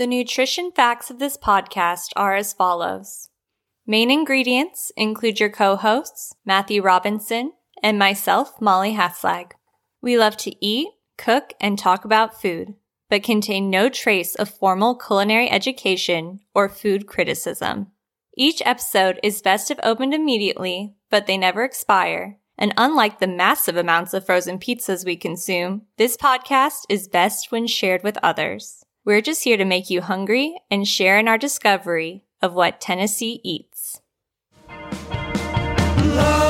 The nutrition facts of this podcast are as follows. Main ingredients include your co-hosts, Matthew Robinson, and myself, Molly Haslag. We love to eat, cook, and talk about food, but contain no trace of formal culinary education or food criticism. Each episode is best if opened immediately, but they never expire. And unlike the massive amounts of frozen pizzas we consume, this podcast is best when shared with others. We're just here to make you hungry and share in our discovery of what Tennessee eats. It's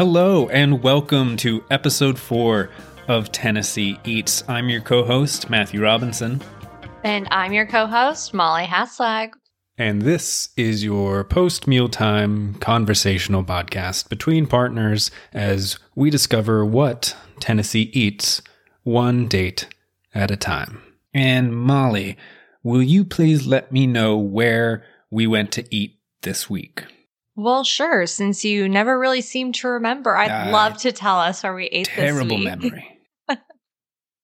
Hello, and welcome to episode four of Tennessee Eats. I'm your co host, Matthew Robinson, And I'm your co-host, Molly Haslag. and this is your post mealtime conversational podcast between partners as we discover what Tennessee eats one date at a time. And Molly, will you please let me know where we went to eat this week? Well, sure. Since you never really seem to remember, I'd Ah, love to tell us where we ate Terrible this week. memory.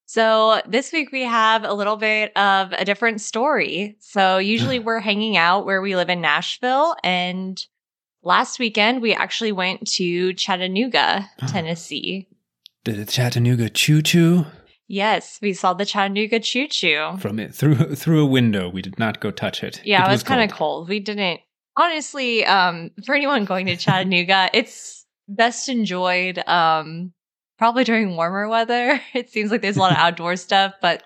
So this week we have a little bit of a different story. So usually we're hanging out where we live in Nashville, and last weekend we actually went to Chattanooga, Tennessee. Did the Chattanooga choo choo? Yes, we saw the Chattanooga Choo Choo. from it through through a window. We did not go touch it. Yeah, it, was, kind of cold. We didn't honestly. Um, for anyone going to Chattanooga, it's best enjoyed. Um, probably during warmer weather. It seems like there's a lot of outdoor stuff, but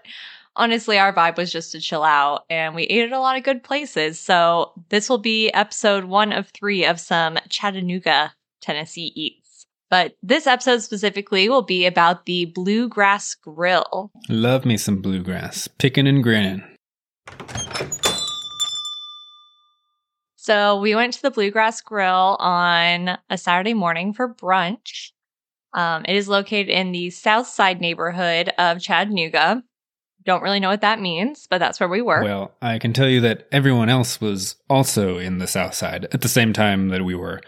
honestly, our vibe was just to chill out, and we ate at a lot of good places. So this will be episode one of three of some Chattanooga, Tennessee eats. But this episode specifically will be about the Bluegrass Grill. Love me some bluegrass, picking and grinning. So we went to the Bluegrass Grill on a Saturday morning for brunch. Um, it is located in the South Side neighborhood of Chattanooga. Don't really know what that means, but that's where we were. Well, I can tell you that everyone else was also in the South Side at the same time that we were,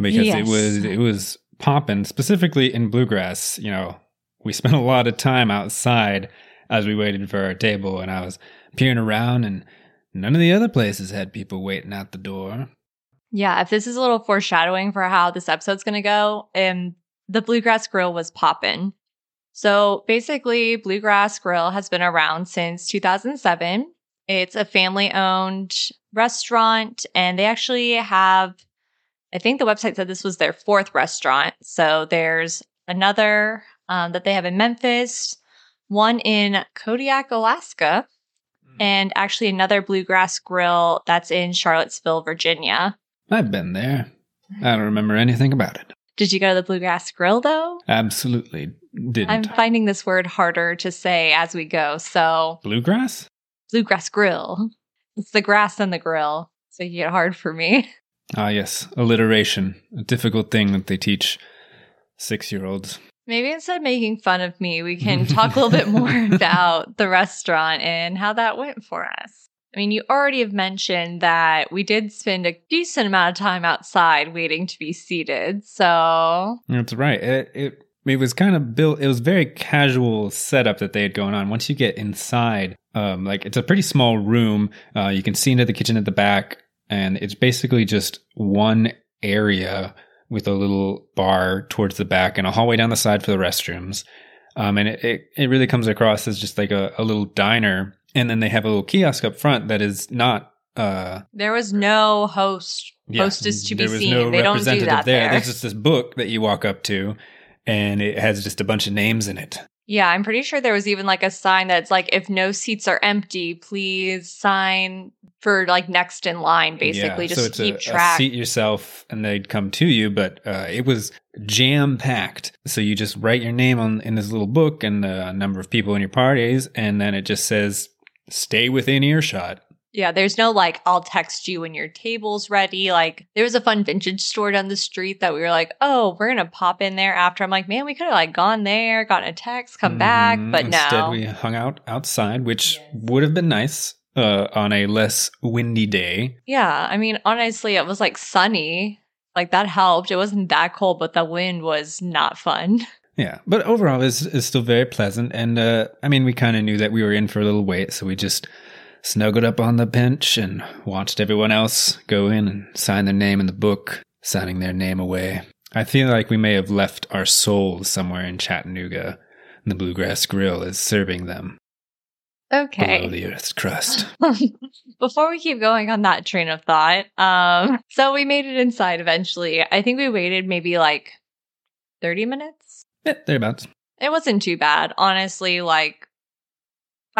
because Yes. it was it was popping specifically in bluegrass. You know, we spent a lot of time outside as we waited for our table, and I was peering around, and none of the other places had people waiting out the door. yeah, if this is a little foreshadowing for how this episode's going to go, um, the Bluegrass Grill was poppin'. So basically, Bluegrass Grill has been around since 2007. It's a family owned restaurant, and they actually have, I think the website said this was their fourth restaurant. So there's another um, that they have in Memphis, one in Kodiak, Alaska, and actually another Bluegrass Grill that's in Charlottesville, Virginia. I've been there. I don't remember anything about it. Did you go to the Bluegrass Grill though? Absolutely didn't. I'm finding this word harder to say as we go. So, Bluegrass? Bluegrass Grill. It's the grass and the grill. So, you get hard for me. Ah, yes, alliteration, a difficult thing that they teach six year olds. Maybe instead of making fun of me, we can talk a little bit more about the restaurant and how that went for us. I mean, you already have mentioned that we did spend a decent amount of time outside waiting to be seated. So, That's right. It, it it was kind of built. It was very casual setup that they had going on. Once you get inside, um, like it's a pretty small room. Uh, you can see into the kitchen at the back, and it's basically just one area with a little bar towards the back and a hallway down the side for the restrooms. Um, and it, it, it really comes across as just like a, a little diner. And then they have a little kiosk up front that is not uh there was no host, yeah, hostess to be seen. no they don't do that there. there. There's just this book that you walk up to and it has just a bunch of names in it. Yeah, I'm pretty sure there was even like a sign that's like, if no seats are empty, please sign for like next in line, basically, Yeah, just so keep a, track. A seat yourself and they'd come to you, but uh, it was jam packed. So you just write your name on in this little book and the number of people in your parties, and then it just says stay within earshot. Yeah, there's no like, I'll text you when your table's ready. Like, there was a fun vintage store down the street that we were like, oh, we're gonna pop in there after. I'm like, man, we could have like gone there, gotten a text, come back, Mhm. but Instead, no. we hung out outside, which would have been nice uh, on a less windy day. yeah, I mean, honestly, it was like sunny. Like that helped. It wasn't that cold, but the wind was not fun. Yeah, but overall, it's, it's still very pleasant. And uh, I mean, we kind of knew that we were in for a little wait, so we just snuggled up on the bench and watched everyone else go in and sign their name in the book, signing their name away. I feel like we may have left our souls somewhere in Chattanooga, and the Bluegrass Grill is serving them Okay. below the Earth's crust. Before we keep going on that train of thought, um, so we made it inside eventually. I think we waited maybe like 30 minutes. yeah, thereabouts. It wasn't too bad, honestly. Like,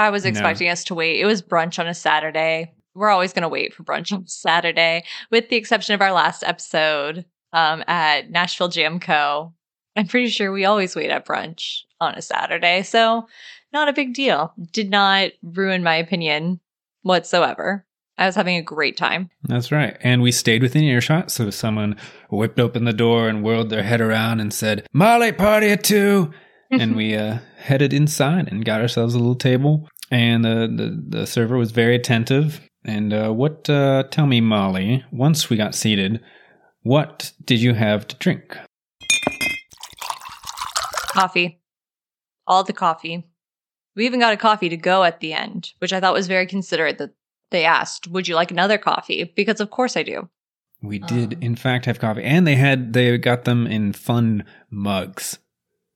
I was No. expecting us to wait. It was brunch on a Saturday. We're always going to wait for brunch on Saturday, with the exception of our last episode um, at Nashville Jam Co. I'm pretty sure we always wait at brunch on a Saturday. So, not a big deal. Did not ruin my opinion whatsoever. I was having a great time. That's right. And we stayed within earshot, so someone whipped open the door and whirled their head around and said, Molly, party at two. And we uh, headed inside and got ourselves a little table. And uh, the, the server was very attentive. And uh, what, uh, tell me, Molly, once we got seated, what did you have to drink? Coffee. All the coffee. We even got a coffee to go at the end, which I thought was very considerate that they asked, Would you like another coffee? Because of course I do. We did, Um. in fact, have coffee. And they had, they got them in fun mugs.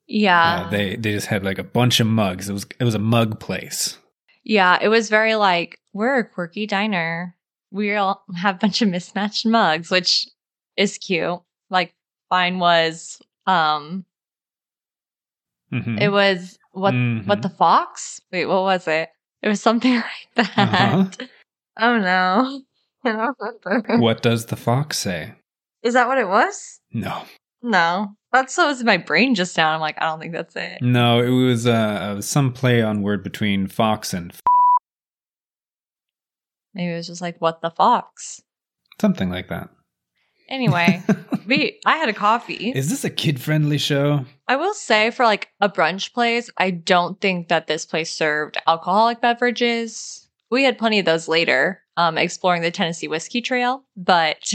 Yeah. Uh, they, they just had like a bunch of mugs. It was, it was a mug place. yeah. It was very like, we're a quirky diner. We all have a bunch of mismatched mugs, which is cute. Like mine was um Mhm. it was what Mhm. what the fox? Wait, what was it? It was something like that. Uh-huh. Oh no. I don't remember. What does the fox say? Is that what it was? No. No. That's what was in my brain just now. I'm like, I don't think that's it. No, it was uh, some play on word between fox and f- Maybe it was just like, what the fox? something like that. Anyway, we I had a coffee. Is this a kid friendly show? I will say for like a brunch place, I don't think that this place served alcoholic beverages. We had plenty of those later, um, exploring the Tennessee Whiskey Trail, but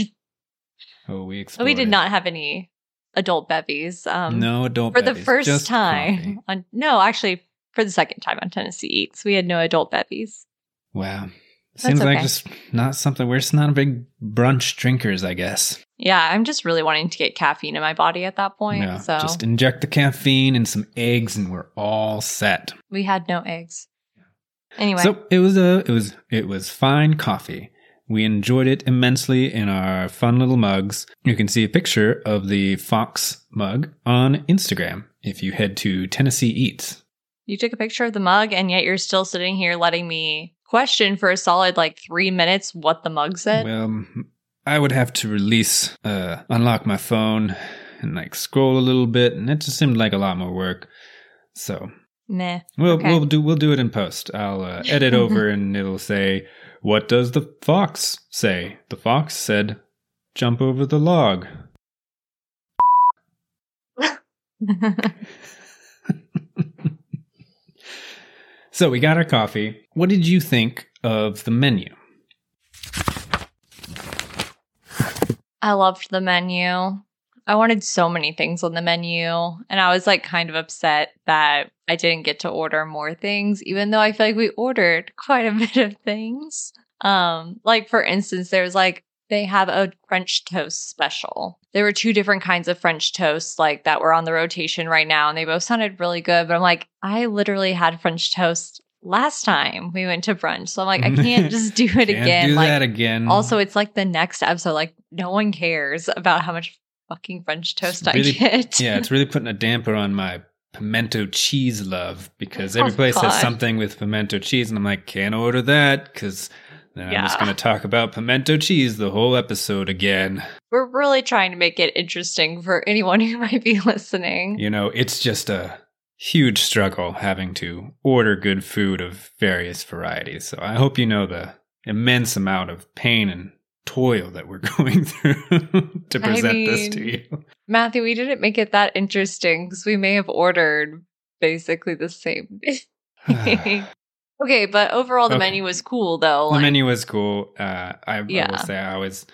Oh, we explored. we did not have any adult bevies. Um, no adult bevies. for the first just time on no, actually for the second time on Tennessee Eats, we had no adult bevies. Wow. That's Seems like okay. just not something. We're just not a big brunch drinkers, I guess. Yeah, I'm just really wanting to get caffeine in my body at that point. Yeah, so just inject the caffeine and some eggs, and we're all set. we had no eggs. Anyway, So it was a it was it was fine coffee. We enjoyed it immensely in our fun little mugs. You can see a picture of the Fox mug on Instagram if you head to Tennessee Eats. you took a picture of the mug, and yet you're still sitting here letting me question for a solid like three minutes what the mug said. Well, I would have to release, uh, unlock my phone and like scroll a little bit, and it just seemed like a lot more work. So Meh. we'll Okay. we'll do we'll do it in post. I'll uh, edit over, and it'll say, "What does the fox say?" The fox said, "Jump over the log." So we got our coffee. What did you think of the menu? I loved the menu. I wanted so many things on the menu, and I was like kind of upset that I didn't get to order more things, even though I feel like we ordered quite a bit of things. Um, like for instance, there was like they have a French toast special. There were two different kinds of French toast like that were on the rotation right now, and they both sounded really good. But I'm like, I literally had French toast last time we went to brunch, so I'm like, I can't just do it again. do like that again. also, it's like the next episode. Like, no one cares about how much fucking French toast really- I get. yeah, it's really putting a damper on my pimento cheese love because Oh, every place has something with pimento cheese, and I'm like, can't order that because then I'm just going to talk about pimento cheese the whole episode again. We're really trying to make it interesting for anyone who might be listening. You know, it's just a huge struggle having to order good food of various varieties. So I hope you know the immense amount of pain and toil that we're going through to I present this to you. Matthew, we didn't make it that interesting because we may have ordered basically the same thing. okay, but overall the Okay. menu was cool though. the like- menu was cool. Uh, I, I will say I was.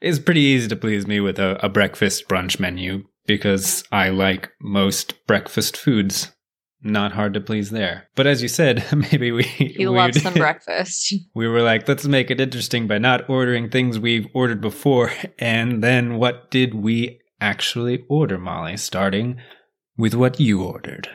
It's pretty easy to please me with a, a breakfast brunch menu because I like most breakfast foods. Not hard to please there. But as you said, maybe we He we loves some breakfast. we were like, let's make it interesting by not ordering things we've ordered before. And then what did we actually order, Molly? Starting with what you ordered.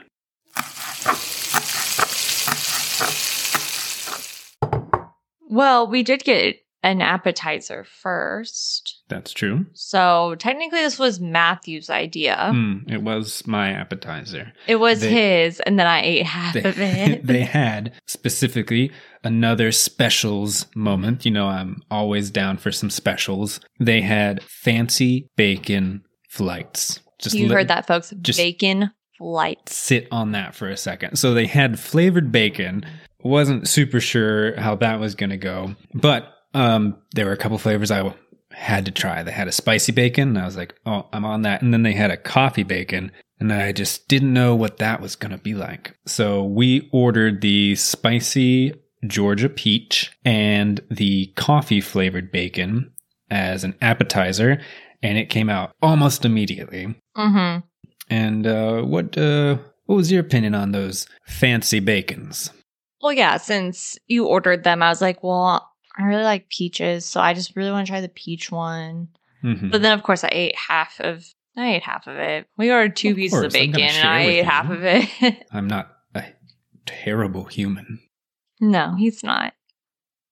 Well, we did get an appetizer first. That's true. So technically, this was Matthew's idea. Hmm, it was my appetizer. It was They- his, and then I ate half They, of it. they had specifically another specials moment. You know, I'm always down for some specials. They had fancy bacon flights. Just you li- heard that, folks. just- Bacon flights. sit on that for a second. So they had flavored bacon. Wasn't super sure how that was going to go, but um, there were a couple flavors I had to try. They had a spicy bacon, and I was like, "Oh, I'm on that." And then they had a coffee bacon, and I just didn't know what that was going to be like. So we ordered the spicy Georgia peach and the coffee flavored bacon as an appetizer, and it came out almost immediately. Mm-hmm. And uh, what uh, what was your opinion on those fancy bacons? Well, yeah, since you ordered them, I was like, well, I really like peaches, so I just really want to try the peach one. Mhm. But then, of course, I ate half of. I ate half of it. We ordered two Of pieces of course, I'm bacon, and I ate you. half of it. I'm not a terrible human. no, he's not.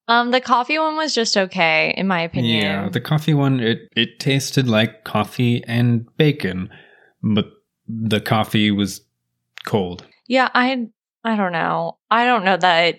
Um, the coffee one was just okay, in my opinion. Yeah, the coffee one it it tasted like coffee and bacon, but the coffee was cold. Yeah, I I don't know. I don't know that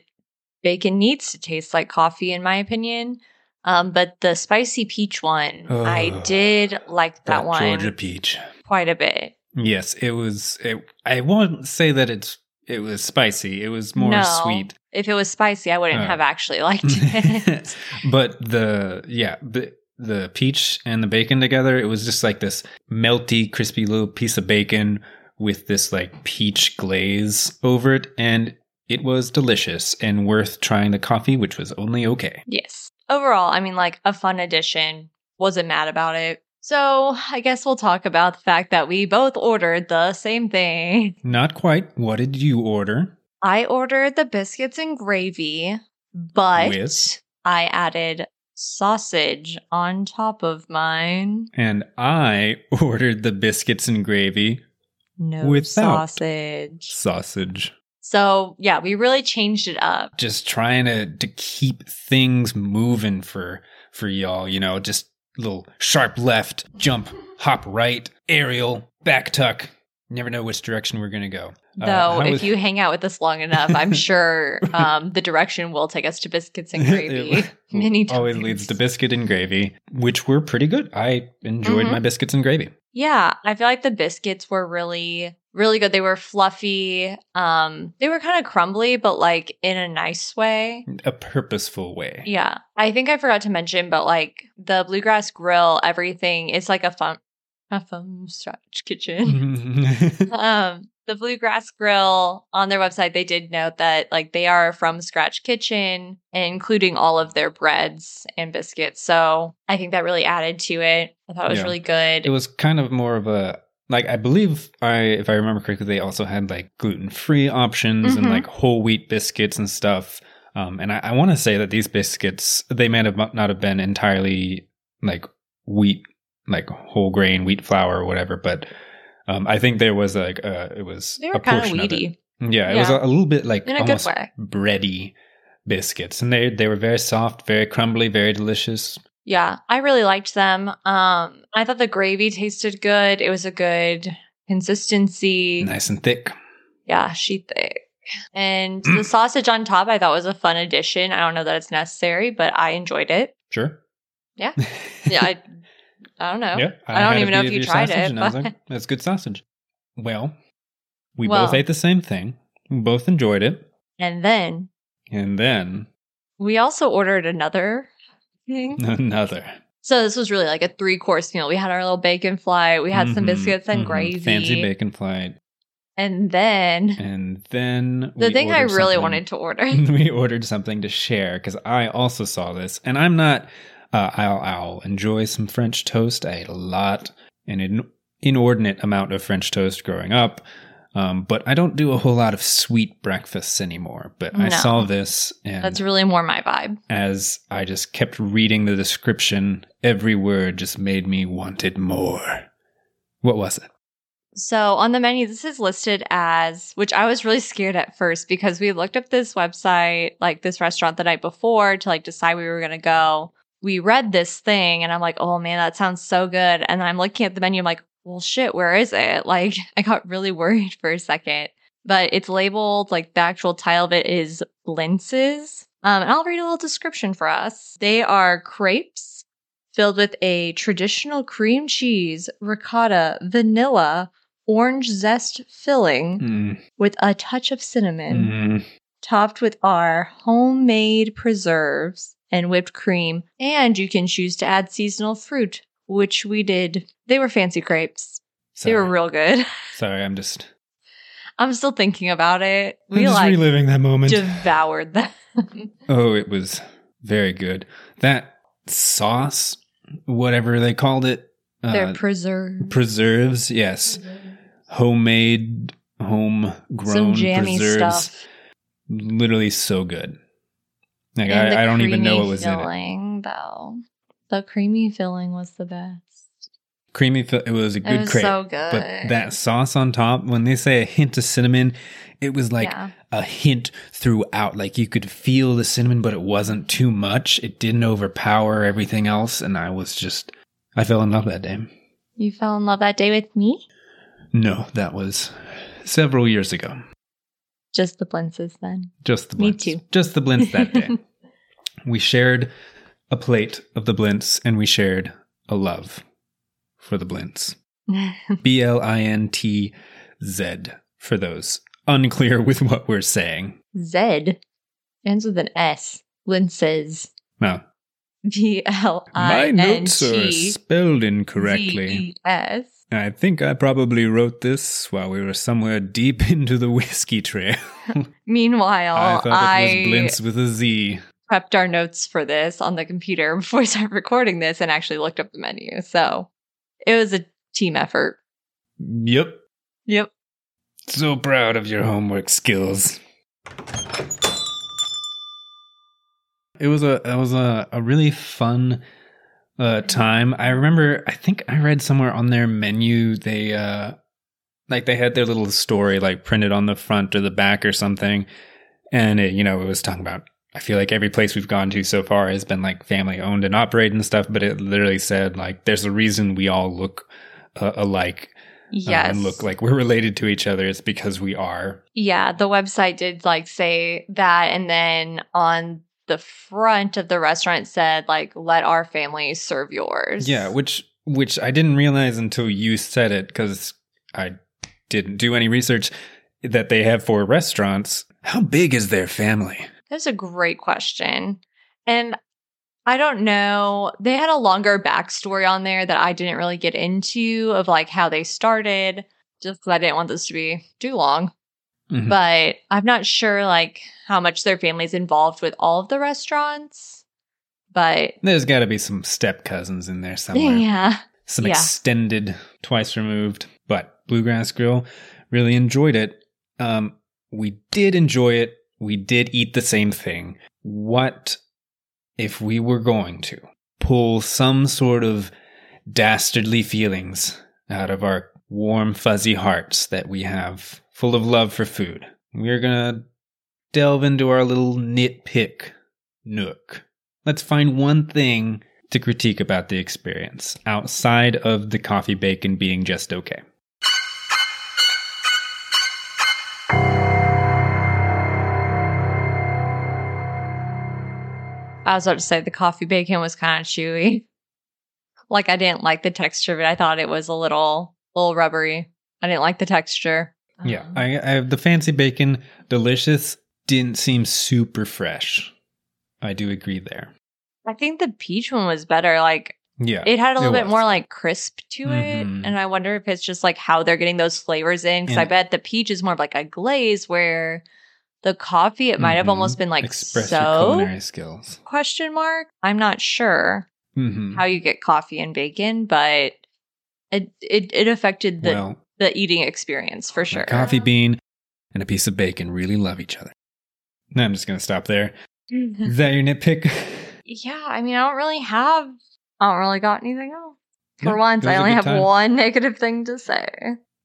bacon needs to taste like coffee in my opinion. Um, but the spicy peach one, I did like that, one Georgia peach. quite a bit. Yes, it was. It, I won't say that it's it was spicy. It was more No. sweet. If it was spicy, I wouldn't Oh. have actually liked it. but the yeah the the peach and the bacon together it was just like this melty crispy little piece of bacon with this like peach glaze over it and it was delicious and worth trying the coffee which was only okay yes. Overall, I mean, like a fun addition. Wasn't mad about it. So I guess we'll talk about the fact that we both ordered the same thing. not quite what did you order I ordered the biscuits and gravy, but With? I added sausage on top of mine. and i ordered the biscuits and gravy No Without. sausage. sausage So yeah, we really changed it up. just trying to to keep things moving for for y'all you know just little sharp left jump hop right aerial back tuck never know which direction we're gonna go Uh, Though, how if was- you hang out with us long enough, I'm sure um, the direction will take us to biscuits and gravy many times. always leads to biscuit and gravy which were pretty good i enjoyed Mhm. my biscuits and gravy Yeah, I feel like the biscuits were really, really good. They were fluffy. Um, they were kind of crumbly, but like in a nice way. a purposeful way Yeah. I think I forgot to mention, but like the bluegrass grill, everything is like a fun a fun stretch kitchen. um the bluegrass grill on their website they did note that like they are from scratch kitchen including all of their breads and biscuits so i think that really added to it i thought it was Yeah. really good it was kind of more of a like I believe I if I remember correctly they also had like gluten free options and Mhm. like whole wheat biscuits and stuff. Um, and I, I want to say that these biscuits they may have not have been entirely like wheat like whole grain wheat flour or whatever, but um, I think there was like uh, it was they a were kind of portion of it. weedy Yeah, it was a, a little bit like in almost bready biscuits, and they they were very soft, very crumbly, very delicious. yeah i really liked them um i thought the gravy tasted good it was a good consistency Nice and thick. yeah she thick and the sausage on top i thought was a fun addition i don't know that it's necessary but i enjoyed it Sure. Yeah. yeah i i don't know Yeah, I don't even know if you tried it, and I was but- like, That's good sausage. Well, We Well- both ate the same thing. We both enjoyed it. And then And then we also ordered another thing. another. So this was really like a three course meal. We had our little bacon flight, we had some Mhm, biscuits and mhm. gravy. Fancy bacon flight. And then And then the thing I really something- wanted to order. we ordered something to share because I also saw this, and I'm not. Uh, I'll, I'll enjoy some French toast. I ate a lot, an in, inordinate amount of French toast growing up, um, but I don't do a whole lot of sweet breakfasts anymore. But I saw this, and That's really more my vibe. as I just kept reading the description, every word just made me want it more. What was it? So on the menu, this is listed as, which I was really scared at first because we looked up this website, like this restaurant the night before to like decide we were going to go. We read this thing and I'm like, oh man, that sounds so good. And then I'm looking at the menu, I'm like, well, shit, where is it? Like, I got really worried for a second, but it's labeled like the actual title of it is Blintzes. Um, and I'll read a little description for us. They are crepes filled with a traditional cream cheese, ricotta, vanilla, orange zest filling Mm, with a touch of cinnamon, mm, topped with our homemade preserves and whipped cream. And you can choose to add seasonal fruit, which we did. They were fancy crepes. They were real good. Sorry, I'm just. I'm still thinking about it. I'm We just like reliving that moment. devoured them. Oh, it was very good. That sauce, whatever they called it, They're uh, preserved. preserves. Yes, homemade, homegrown Some jammy preserves. stuff. Literally so good. Like I, I don't even know what was in it. filling, though. The creamy filling was the best. Creamy. Fi- it was a good it was crepe. so good. But that sauce on top, when they say a hint of cinnamon, it was like yeah. a hint throughout. Like you could feel the cinnamon, but it wasn't too much. It didn't overpower everything else. And I was just, I fell in love that day. You fell in love that day with me? No, that was several years ago. Just the blintzes then. Just the blintz. Me too. Just the blints that day. we shared a plate of the blints and we shared a love for the blints. B L I N T Z for those unclear with what we're saying. Z ends with an S. Blintzes. No. B L My notes are spelled incorrectly. Z E S. I think I probably wrote this while we were somewhere deep into the whiskey trail. Meanwhile, I thought I, it was blints with a Z. prepped our notes for this on the computer before we started recording this and actually looked up the menu. So it was a team effort. Yep. Yep. So proud of your homework skills. It was a it was a, a really fun uh time. I remember I think I read somewhere on their menu they uh like they had their little story like printed on the front or the back or something and it, you know it was talking about I feel like every place we've gone to so far has been like family owned and operated and stuff but it literally said like there's a reason we all look uh, alike uh, Yes. and look like we're related to each other. It's because we are. Yeah, the website did like say that, and then on the front of the restaurant said like "Let our family serve yours." Yeah, which which I didn't realize until you said it because I didn't do any research that they have for restaurants. How big is their family? that's a great question, and I don't know. They had a longer backstory on there that I didn't really get into of like how they started, just because I didn't want this to be too long. Mhm. But I'm not sure like how much their family's involved with all of the restaurants. But There's got to be some step cousins in there somewhere. yeah. Some Yeah. extended, twice removed. But Bluegrass Grill really enjoyed it. Um, we did enjoy it. We did eat the same thing. What if we were going to pull some sort of dastardly feelings out of our warm, fuzzy hearts that we have full of love for food? We're gonna delve into our little nitpick nook. Let's find one thing to critique about the experience outside of the coffee bacon being just okay. I was about to say the coffee bacon was kind of chewy. Like I didn't like the texture of it. I thought it was a little little rubbery. I didn't like the texture. Yeah, Um, I, I the fancy bacon, delicious. Didn't seem super fresh. I do agree there. I think the peach one was better. Like Yeah, it had a little bit was. more like crisp to it, Mhm. and I wonder if it's just like how they're getting those flavors in. Because I bet the peach is more of like a glaze, where the coffee it might have Mhm. almost been like espresso culinary skills. question mark. I'm not sure hmm how you get coffee and bacon, but it it, it affected the well, the eating experience for sure. a coffee bean and a piece of bacon really love each other. No, I'm just gonna stop there. Mm-hmm. Is that your nitpick? yeah, I mean, I don't really have, I don't really got anything else. For No, once, I only have time. one negative thing to say.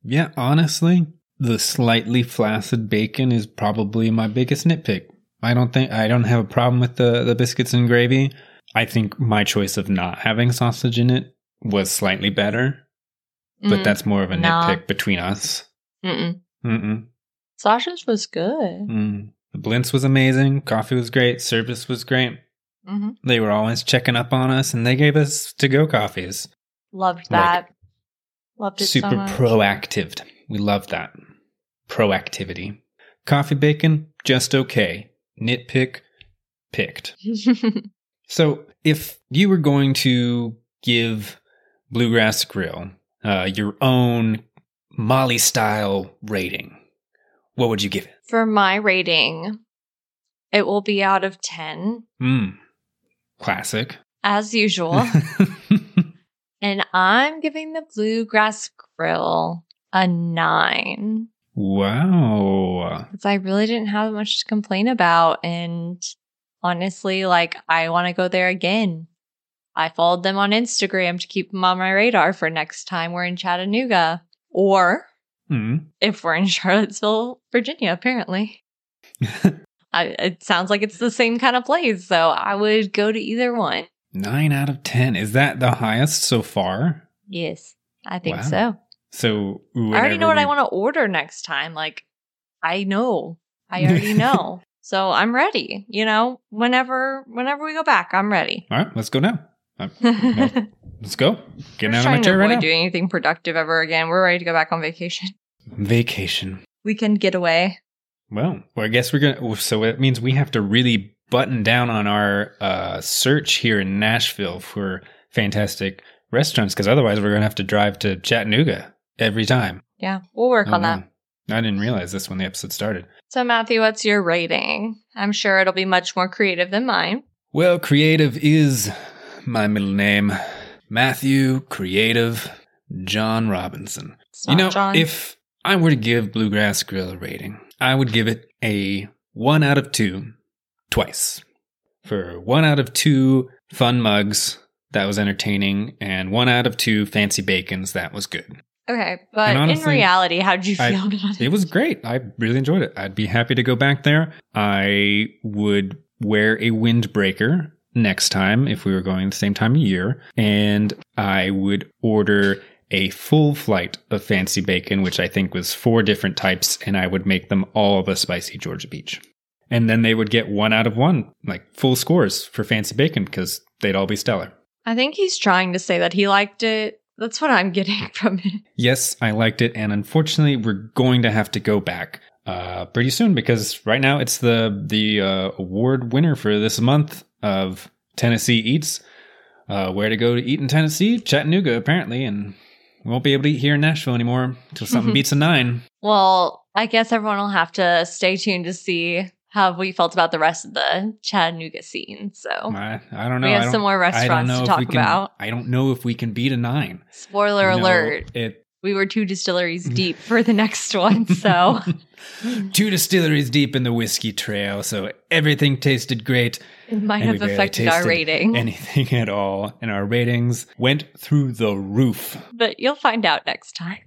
Yeah, honestly, the slightly flaccid bacon is probably my biggest nitpick. I don't think I don't have a problem with the the biscuits and gravy. I think my choice of not having sausage in it was slightly better, but Mm, that's more of a Nah. nitpick between us. mm-mm. Mm-mm. Sausage was good. Mm. The blintz was amazing. Coffee was great. Service was great. hmm They were always checking up on us, and they gave us to go coffees. Loved Like, that. Loved it Super so much. proactive. We love that. Proactivity. Coffee bacon, just okay. Nitpick, picked. So if you were going to give Bluegrass Grill uh, your own Molly style rating, what would you give it? For my rating, it will be out of 10, Hmm. Classic. as usual. and I'm giving the Bluegrass Grill a 9. wow. because I really didn't have much to complain about. And honestly, like, I want to go there again. I followed them on Instagram to keep them on my radar for next time we're in Chattanooga or Hmm. if we're in Charlottesville, Virginia, apparently. I, it sounds like it's the same kind of place. So I would go to either one. Nine out of 10. Is that the highest so far? Yes, I think Wow. so. So I already know what I want to order next time. Like, I know. I already know. So I'm ready. You know, whenever whenever we go back, I'm ready. All right, let's go now. We're Let's go. Getting just out of my chair right now. doing anything productive ever again. We're ready to go back on vacation. Vacation. We Weekend getaway. Well, well, I guess we're gonna. So it means we have to really button down on our uh, search here in Nashville for fantastic restaurants, because otherwise we're gonna have to drive to Chattanooga every time. Yeah, we'll work Oh, on that. I didn't realize this when the episode started. So Matthew, what's your rating? I'm sure it'll be much more creative than mine. Well, creative is my middle name. Matthew Creative John Robinson. You know, John. if I were to give Bluegrass Grill a rating, I would give it a one out of two twice. For one out of two fun mugs, that was entertaining, and one out of two fancy bacons, that was good. okay, but honestly, in reality, how'd you I- feel about it? It was great. I really enjoyed it. I'd be happy to go back there. I would wear a windbreaker next time if we were going the same time of year. And I would order a full flight of fancy bacon, which I think was four different types, and I would make them all the spicy Georgia peach. And then they would get one out of one, like full scores for fancy bacon because they'd all be stellar. I think he's trying to say that he liked it. That's what I'm getting from it. Yes, I liked it, and unfortunately, we're going to have to go back uh, pretty soon because right now it's the the uh, award winner for this month of Tennessee Eats. Uh, where to go to eat in Tennessee? Chattanooga, apparently, and we won't be able to eat here in Nashville anymore until something beats a nine. Well, I guess everyone will have to stay tuned to see how we felt about the rest of the Chattanooga scene. So I, I don't know. we have some more restaurants to talk can, about. I don't know if we can beat a nine. Spoiler You know, alert. It We were two distilleries mm-hmm. deep for the next one. So two distilleries deep in the whiskey trail, so everything tasted great. it might have affected our rating. anything at all, and our ratings went through the roof. but you'll find out next time.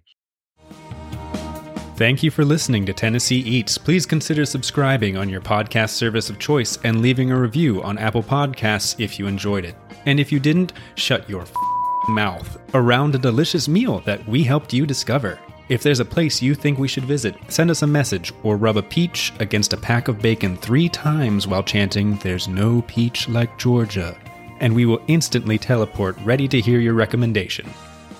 Thank you for listening to Tennessee Eats. Please consider subscribing on your podcast service of choice and leaving a review on Apple Podcasts if you enjoyed it. And if you didn't, shut your f- mouth around a delicious meal that we helped you discover. If there's a place you think we should visit, send us a message or rub a peach against a pack of bacon three times while chanting, There's no peach like Georgia. And we will instantly teleport ready to hear your recommendation.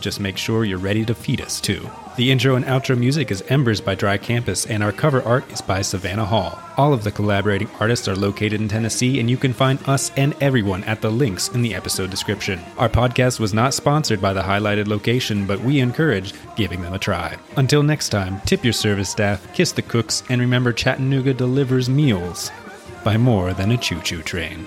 Just make sure you're ready to feed us too. The intro and outro music is Embers by Dry Campus, and our cover art is by Savannah Hall. All of the collaborating artists are located in Tennessee, and you can find us and everyone at the links in the episode description. Our podcast was not sponsored by the highlighted location, but we encourage giving them a try. Until next time, tip your service staff, kiss the cooks, and remember Chattanooga delivers meals by more than a choo choo train.